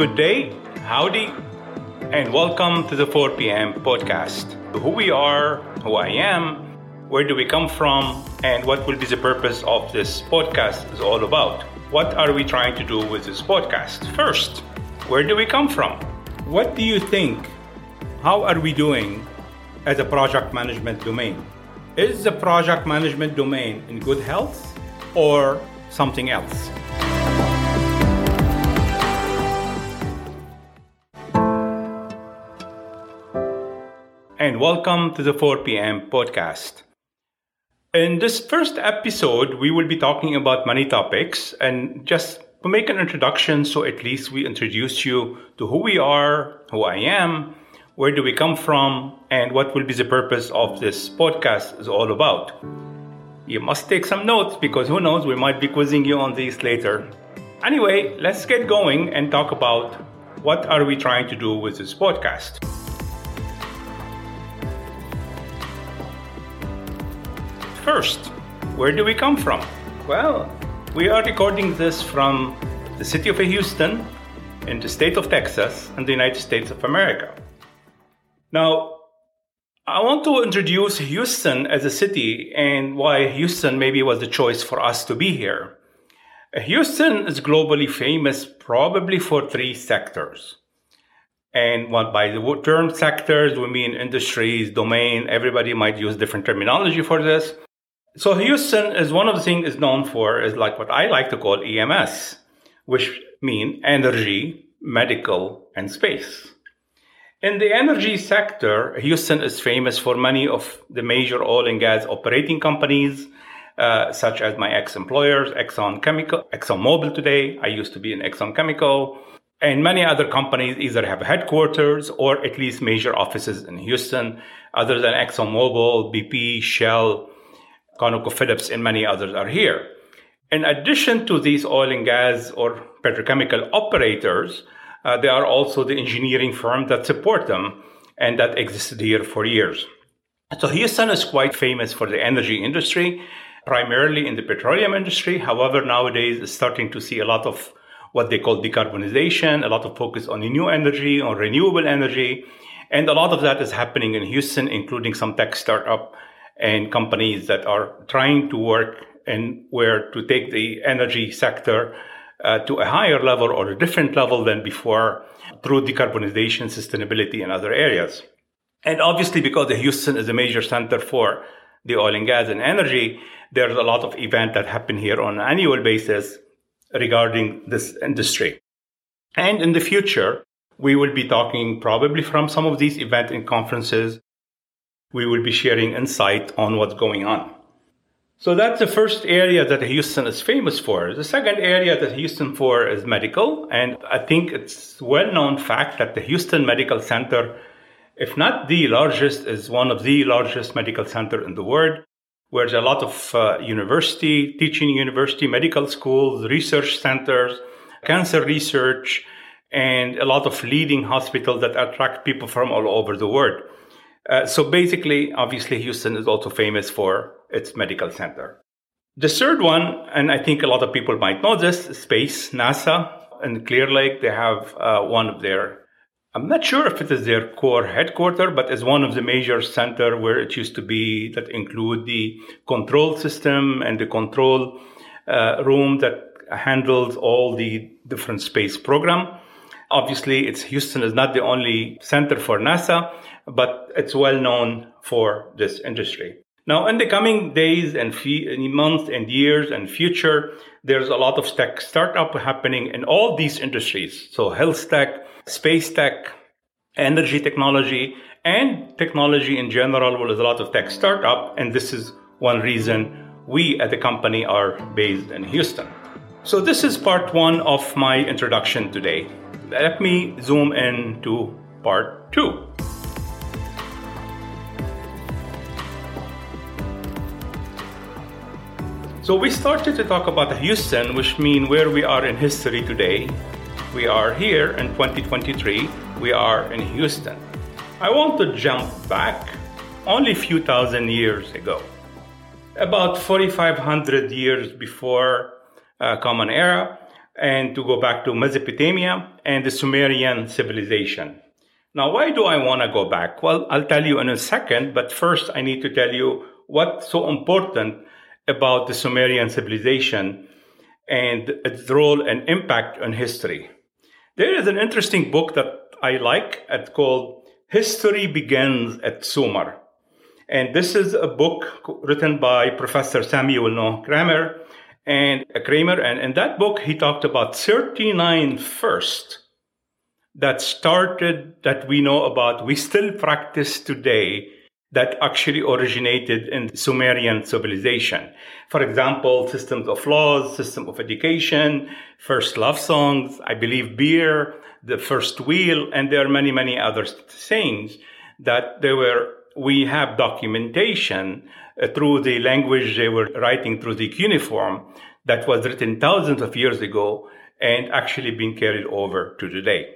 Good day, howdy, and welcome to the 4 p.m. podcast. Who we are, who I am, where do we come from, and what will be the purpose of this podcast is all about. What are we trying to do with this podcast? First, where do we come from? What do you think? How are we doing as a project management domain? Is the project management domain in good health or something else? And welcome to the 4 p.m. podcast. In this first episode, we will be talking about many topics and just make an introduction so at least we introduce you to who we are, who I am, where do we come from, and what will be the purpose of this podcast is all about. You must take some notes because who knows, we might be quizzing you on these later. Anyway, let's get going and talk about what are we trying to do with this podcast. First, where do we come from? Well, we are recording this from the city of Houston in the state of Texas in the United States of America. Now, I want to introduce Houston as a city and why Houston maybe was the choice for us to be here. Houston is globally famous probably for three sectors. And what by the term sectors, we mean industries, domain, everybody might use different terminology for this. So Houston is one of the things is known for is like what I like to call EMS, which mean energy, medical, and space. In the energy sector, Houston is famous for many of the major oil and gas operating companies, uh, such as my ex-employers, Exxon Chemical, Exxon Mobil today. I used to be in Exxon Chemical, and many other companies either have headquarters or at least major offices in Houston, other than Exxon Mobil, BP, Shell, ConocoPhillips, and many others are here. In addition to these oil and gas or petrochemical operators, uh, there are also the engineering firms that support them and that existed here for years. So Houston is quite famous for the energy industry, primarily in the petroleum industry. However, nowadays it's starting to see a lot of what they call decarbonization, a lot of focus on new energy, on renewable energy. And a lot of that is happening in Houston, including some tech startup and companies that are trying to work and where to take the energy sector uh, to a higher level or a different level than before through decarbonization, sustainability, and other areas. And obviously, because Houston is a major center for the oil and gas and energy, there's a lot of events that happen here on an annual basis regarding this industry. And in the future, we will be talking probably from some of these events and conferences we will be sharing insight on what's going on. So that's the first area that Houston is famous for. The second area that Houston for is medical, and I think it's well-known fact that the Houston Medical Center, if not the largest, is one of the largest medical center in the world, where there's a lot of uh, university, teaching university, medical schools, research centers, cancer research, and a lot of leading hospitals that attract people from all over the world. Uh, so basically, obviously, Houston is also famous for its medical center. The third one, and I think a lot of people might know this, space, NASA and Clear Lake, they have uh, one of their, I'm not sure if it is their core headquarters, but it's one of the major center where it used to be that include the control system and the control uh, room that handles all the different space program. Obviously, it's Houston is not the only center for NASA but it's well known for this industry. Now, in the coming days and months and years and future, there's a lot of tech startup happening in all these industries. So health tech, space tech, energy technology, and technology in general. Well, there's a lot of tech startup, and this is one reason we at the company are based in Houston. So this is part one of my introduction today. Let me zoom in to part two. So we started to talk about Houston, which means where we are in history today. We are here in 2023. We are in Houston. I want to jump back only a few thousand years ago, about 4,500 years before uh, Common Era. And to go back to Mesopotamia and the Sumerian civilization. Now, why do I want to go back? Well, I'll tell you in a second, but first I need to tell you what's so important about the Sumerian civilization and its role and impact on history. There is an interesting book that I like. It's called History Begins at Sumer. And this is a book written by Professor Samuel Noah Kramer and Kramer. And in that book, he talked about 39 first that started that we know about, we still practice today that actually originated in Sumerian civilization. For example, systems of laws, system of education, first love songs, I believe beer, the first wheel, and there are many, many other things that they were, we have documentation Uh, through the language they were writing through the cuneiform that was written thousands of years ago and actually being carried over to today.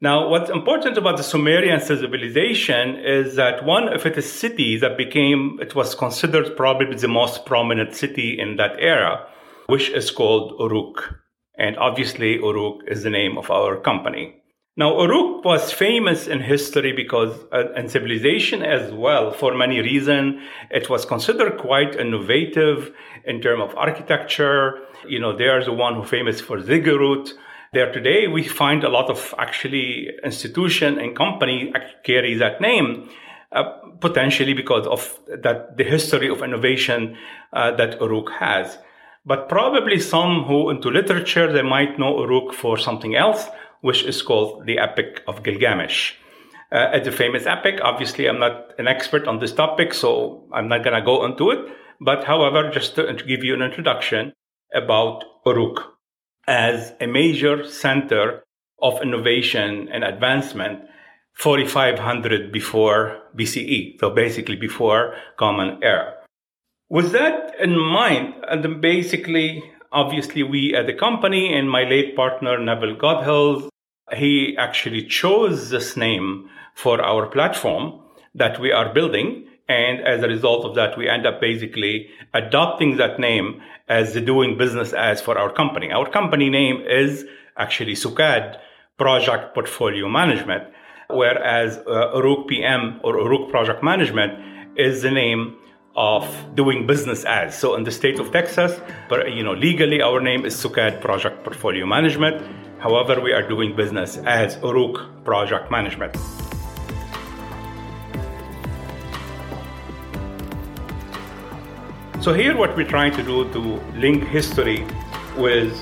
Now, what's important about the Sumerian civilization is that one of its cities that became, it was considered probably the most prominent city in that era, which is called Uruk. And obviously, Uruk is the name of our company. Now, Uruk was famous in history because, uh, and civilization as well, for many reasons. It was considered quite innovative in terms of architecture. You know, they are the one who famous for ziggurat there today, we find a lot of actually institution and company carry that name. Uh, potentially because of that the history of innovation uh, that Uruk has. But probably some who into literature, they might know Uruk for something else, which is called the Epic of Gilgamesh. Uh, it's a famous epic. Obviously, I'm not an expert on this topic, so I'm not going to go into it. But however, just to, give you an introduction about Uruk as a major center of innovation and advancement 4500 before BCE, so basically before Common Era. With that in mind, and then basically, obviously, we at the company and my late partner Neville Godhill, he actually chose this name for our platform that we are building. And as a result of that, we end up basically adopting that name as the doing business as for our company. Our company name is actually SUKAD, Project Portfolio Management, whereas uh, Uruk PM or Uruk Project Management is the name of doing business as. So in the state of Texas, but you know, legally our name is SUKAD Project Portfolio Management. However, we are doing business as Uruk Project Management. So here what we're trying to do to link history with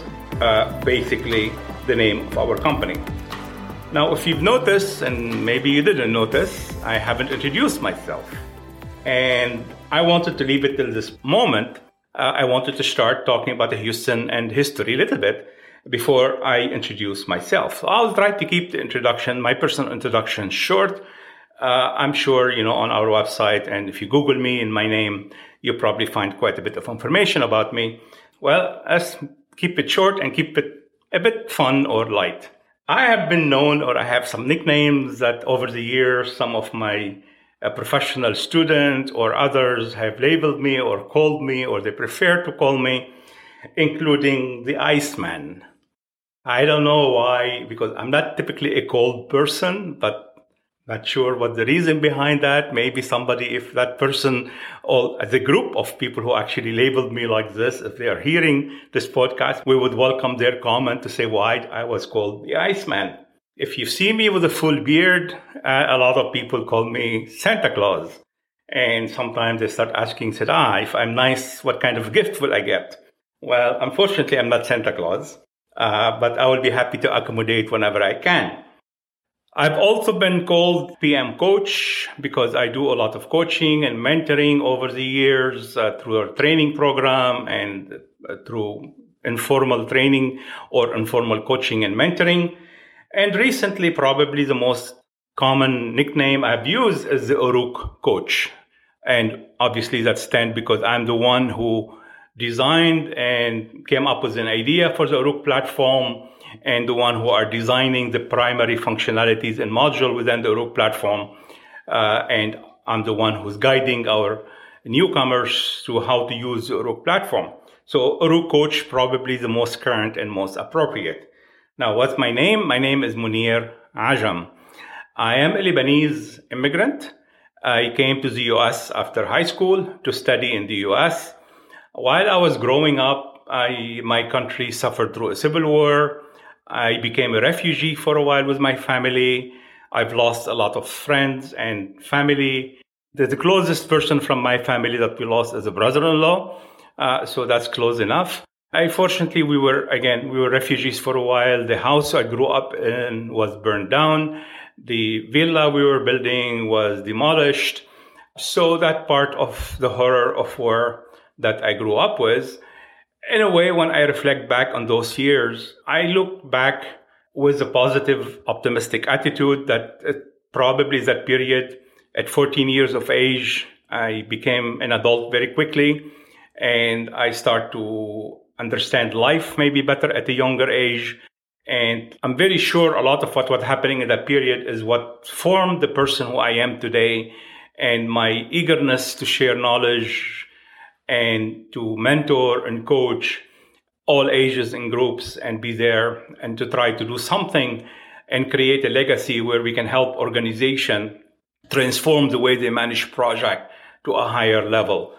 uh, basically the name of our company. Now, if you've noticed, and maybe you didn't notice, I haven't introduced myself. And I wanted to leave it till this moment. Uh, I wanted to start talking about the Houston and history a little bit before I introduce myself. So I'll try to keep the introduction, my personal introduction short. Uh, I'm sure, you know, on our website, and if you Google me in my name, you'll probably find quite a bit of information about me. Well, let's keep it short and keep it a bit fun or light. I have been known or I have some nicknames that over the years some of my uh, professional student or others have labeled me or called me or they prefer to call me, including the Iceman. I don't know why, because I'm not typically a cold person, but not sure what the reason behind that. Maybe somebody, if that person or the group of people who actually labeled me like this, if they are hearing this podcast, we would welcome their comment to say why I was called the Iceman. If you see me with a full beard, uh, a lot of people call me Santa Claus. And sometimes they start asking, said, ah, if I'm nice, what kind of gift will I get? Well, unfortunately, I'm not Santa Claus, uh, but I will be happy to accommodate whenever I can. I've also been called PM coach because I do a lot of coaching and mentoring over the years uh, through our training program and uh, through informal training or informal coaching and mentoring. And recently, probably the most common nickname I've used is the Uruk coach. And obviously that stands because I'm the one who designed and came up with an idea for the Uruk platform and the one who are designing the primary functionalities and module within the Uruk platform. Uh, and I'm the one who's guiding our newcomers to how to use the Uruk platform. So Uruk coach probably the most current and most appropriate. Now, what's my name? My name is Munir Ajam. I am a Lebanese immigrant. I came to the US after high school to study in the US. While I was growing up, I, my country suffered through a civil war. I became a refugee for a while with my family. I've lost a lot of friends and family. The, the closest person from my family that we lost is a brother-in-law. Uh, so that's close enough. Unfortunately, we were, again, we were refugees for a while. The house I grew up in was burned down. The villa we were building was demolished. So that part of the horror of war that I grew up with, in a way, when I reflect back on those years, I look back with a positive, optimistic attitude that uh, probably that period at 14 years of age, I became an adult very quickly and I start to understand life maybe better at a younger age. And I'm very sure a lot of what was happening in that period is what formed the person who I am today and my eagerness to share knowledge and to mentor and coach all ages and groups and be there and to try to do something and create a legacy where we can help organization transform the way they manage project to a higher level.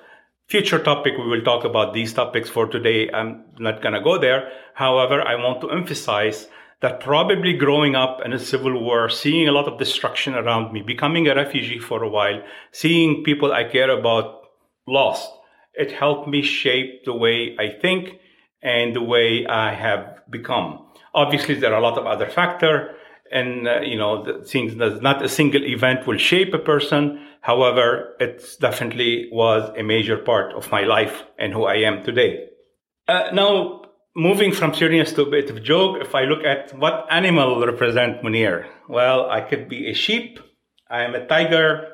Future topic, we will talk about these topics for today. I'm not going to go there. However, I want to emphasize that probably growing up in a civil war, seeing a lot of destruction around me, becoming a refugee for a while, seeing people I care about lost, it helped me shape the way I think and the way I have become. Obviously, there are a lot of other factors and uh, you know things that not a single event will shape a person. However it definitely was a major part of my life and who i am today. Uh, now moving from serious to a bit of joke if i look at what animal represent munir well i could be a sheep i am a tiger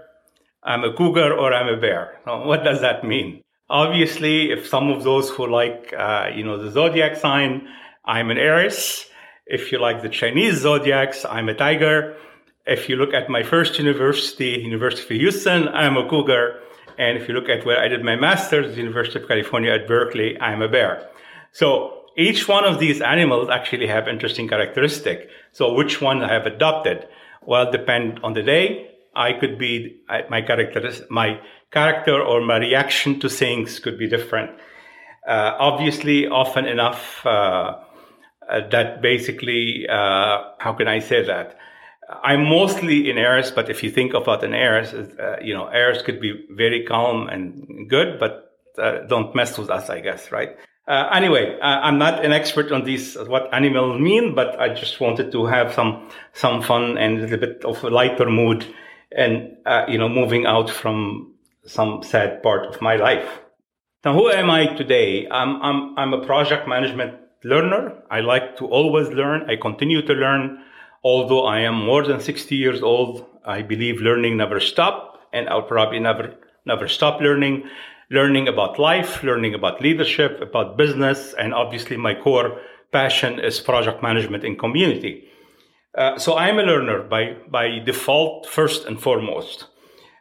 i'm a cougar or i'm a bear. Now, what does that mean? Obviously if some of those who like uh, you know the zodiac sign i'm an aries if you like the Chinese zodiacs, I'm a tiger. If you look at my first university, University of Houston, I'm a cougar. And if you look at where I did my master's, University of California at Berkeley, I'm a bear. So each one of these animals actually have interesting characteristic. So which one I have adopted? Well, depend on the day. I could be my character, my character or my reaction to things could be different. Uh, obviously, often enough, uh, uh, that basically, uh, how can I say that? I'm mostly in Aries, but if you think about an Aries, uh, you know, Aries could be very calm and good, but uh, don't mess with us, I guess, right? Uh, anyway, I'm not an expert on these, what animals mean, but I just wanted to have some, some fun and a little bit of a lighter mood and, uh, you know, moving out from some sad part of my life. Now, who am I today? I'm, I'm, I'm a project management learner. I like to always learn. I continue to learn. Although I am more than 60 years old, I believe learning never stop and I'll probably never, never stop learning. Learning about life, learning about leadership, about business, and obviously my core passion is project management in community. Uh, so I'm a learner by, by default, first and foremost.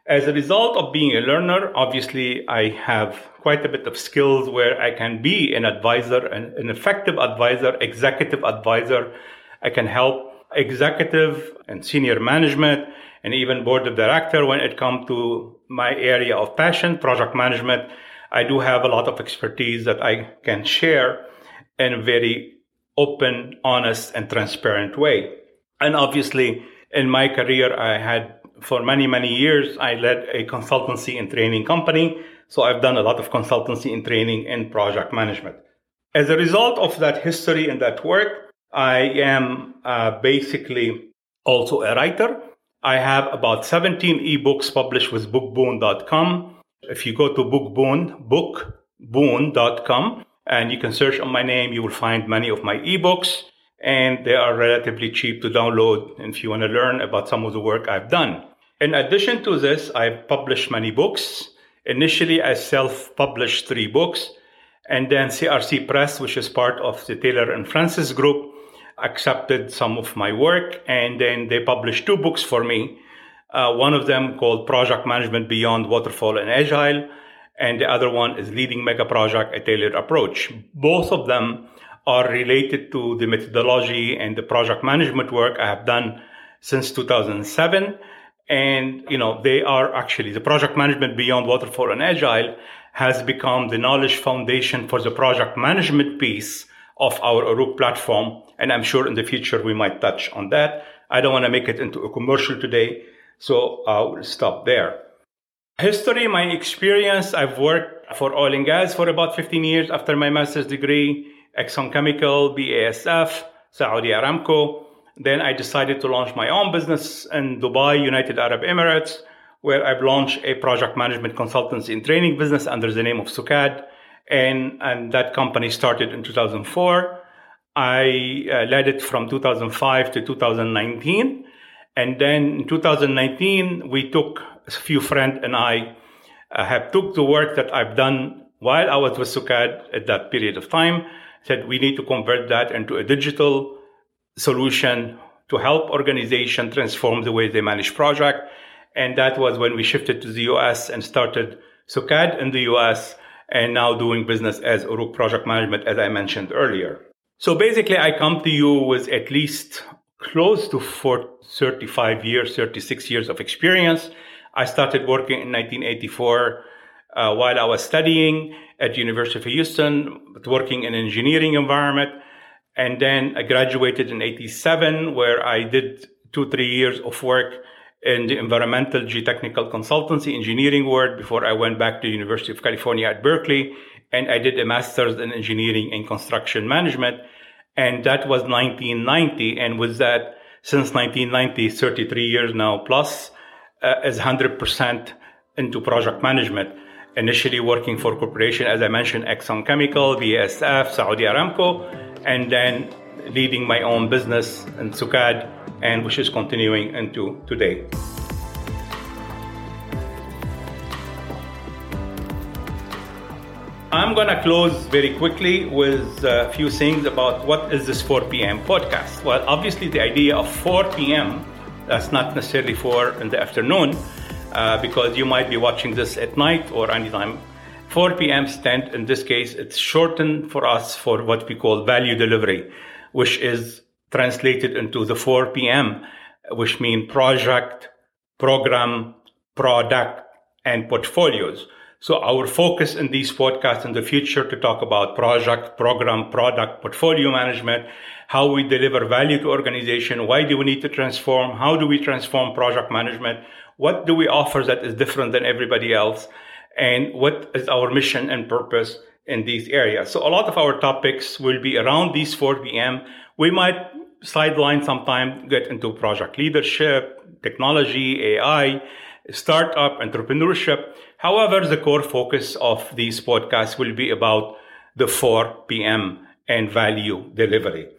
As a result of being a learner, obviously I have quite a bit of skills where I can be an advisor, an, an effective advisor, executive advisor. I can help executive and senior management and even board of director when it comes to my area of passion, project management. I do have a lot of expertise that I can share in a very open, honest, and transparent way. And obviously, in my career, I had for many, many years, I led a consultancy and training company. So I've done a lot of consultancy and training and project management. As a result of that history and that work, I am uh, basically also a writer. I have about 17 ebooks published with bookboon.com. If you go to bookboon, bookboon.com, and you can search on my name, you will find many of my ebooks and they are relatively cheap to download if you want to learn about some of the work I've done. In addition to this, I've published many books. Initially, I self published three books, and then CRC Press, which is part of the Taylor and Francis group, accepted some of my work, and then they published two books for me. Uh, one of them called Project Management Beyond Waterfall and Agile, and the other one is Leading Mega Project, a tailored approach. Both of them are related to the methodology and the project management work I have done since 2007. And, you know, they are actually the project management beyond waterfall and agile has become the knowledge foundation for the project management piece of our Uruk platform. And I'm sure in the future we might touch on that. I don't want to make it into a commercial today. So I'll stop there. History, my experience, I've worked for oil and gas for about 15 years after my master's degree, Exxon Chemical, BASF, Saudi Aramco. Then I decided to launch my own business in Dubai, United Arab Emirates, where I've launched a project management consultancy and training business under the name of Sukad. And, and that company started in 2004. I uh, led it from 2005 to 2019. And then in 2019, we took a few friends and I uh, have took the work that I've done while I was with Sukad at that period of time, said we need to convert that into a digital solution to help organization transform the way they manage project. And that was when we shifted to the US and started SUKAD in the US and now doing business as Uruk Project Management, as I mentioned earlier. So basically, I come to you with at least close to 35 years, 36 years of experience. I started working in 1984 uh, while I was studying at University of Houston, working in engineering environment. And then I graduated in 87, where I did two, three years of work in the environmental geotechnical consultancy engineering world before I went back to University of California at Berkeley. And I did a master's in engineering and construction management. And that was 1990. And with that, since 1990, 33 years now plus, uh, is 100% into project management initially working for corporation, as I mentioned, Exxon Chemical, BASF, Saudi Aramco, and then leading my own business in SUKAD, and which is continuing into today. I'm to close very quickly with a few things about what is this 4 p.m. podcast. Well, obviously, the idea of 4 p.m. that's not necessarily 4 in the afternoon, uh, because you might be watching this at night or anytime. 4 p.m. stand, in this case, it's shortened for us for what we call value delivery, which is translated into the 4 p.m., which mean project, program, product, and portfolios. So our focus in these podcasts in the future to talk about project, program, product, portfolio management, how we deliver value to organization, why do we need to transform, how do we transform project management, what do we offer that is different than everybody else? And what is our mission and purpose in these areas? So a lot of our topics will be around these 4 p.m. We might sideline sometime, get into project leadership, technology, AI, startup, entrepreneurship. However, the core focus of these podcasts will be about the 4 p.m. and value delivery.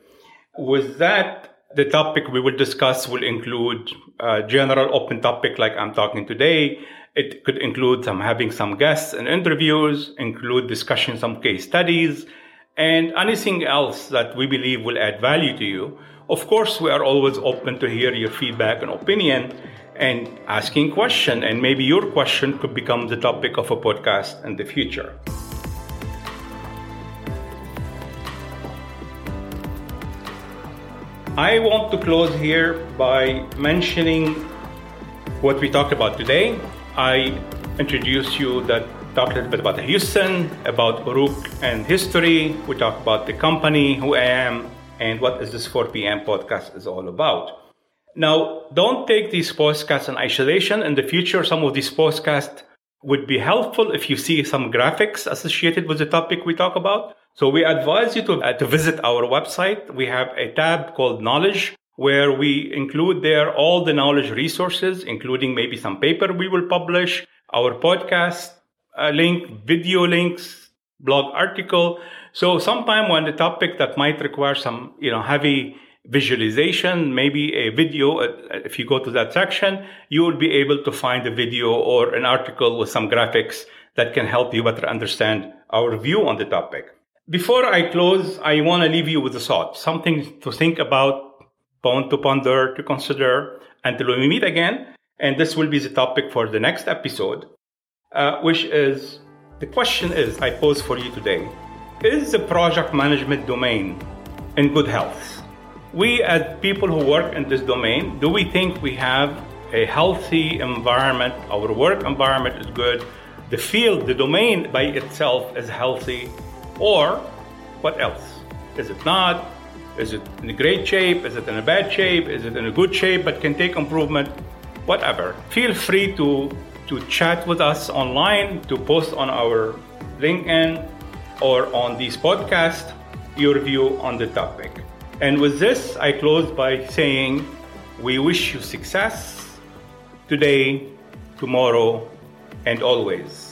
With that, the topic we will discuss will include a general open topic like I'm talking today. It could include some having some guests and interviews, include discussion some case studies, and anything else that we believe will add value to you. Of course, we are always open to hear your feedback and opinion and asking question and maybe your question could become the topic of a podcast in the future. I want to close here by mentioning what we talked about today. I introduced you that talked a little bit about Houston, about Uruk and history. We talked about the company, who I am, and what is this 4 p.m. podcast is all about. Now, don't take these podcasts in isolation. In the future, some of these podcasts would be helpful if you see some graphics associated with the topic we talk about. So we advise you to, uh, to visit our website. We have a tab called knowledge where we include there all the knowledge resources, including maybe some paper we will publish, our podcast uh, link, video links, blog article. So sometime when the topic that might require some, you know, heavy visualization, maybe a video, uh, if you go to that section, you will be able to find a video or an article with some graphics that can help you better understand our view on the topic. Before I close, I want to leave you with a thought, something to think about, to ponder, to consider until we meet again. And this will be the topic for the next episode, uh, which is The question is I pose for you today Is the project management domain in good health? We, as people who work in this domain, do we think we have a healthy environment? Our work environment is good. The field, the domain by itself is healthy. Or what else? Is it not? Is it in a great shape? Is it in a bad shape? Is it in a good shape but can take improvement? Whatever. Feel free to, to chat with us online, to post on our LinkedIn or on this podcast your view on the topic. And with this, I close by saying we wish you success today, tomorrow, and always.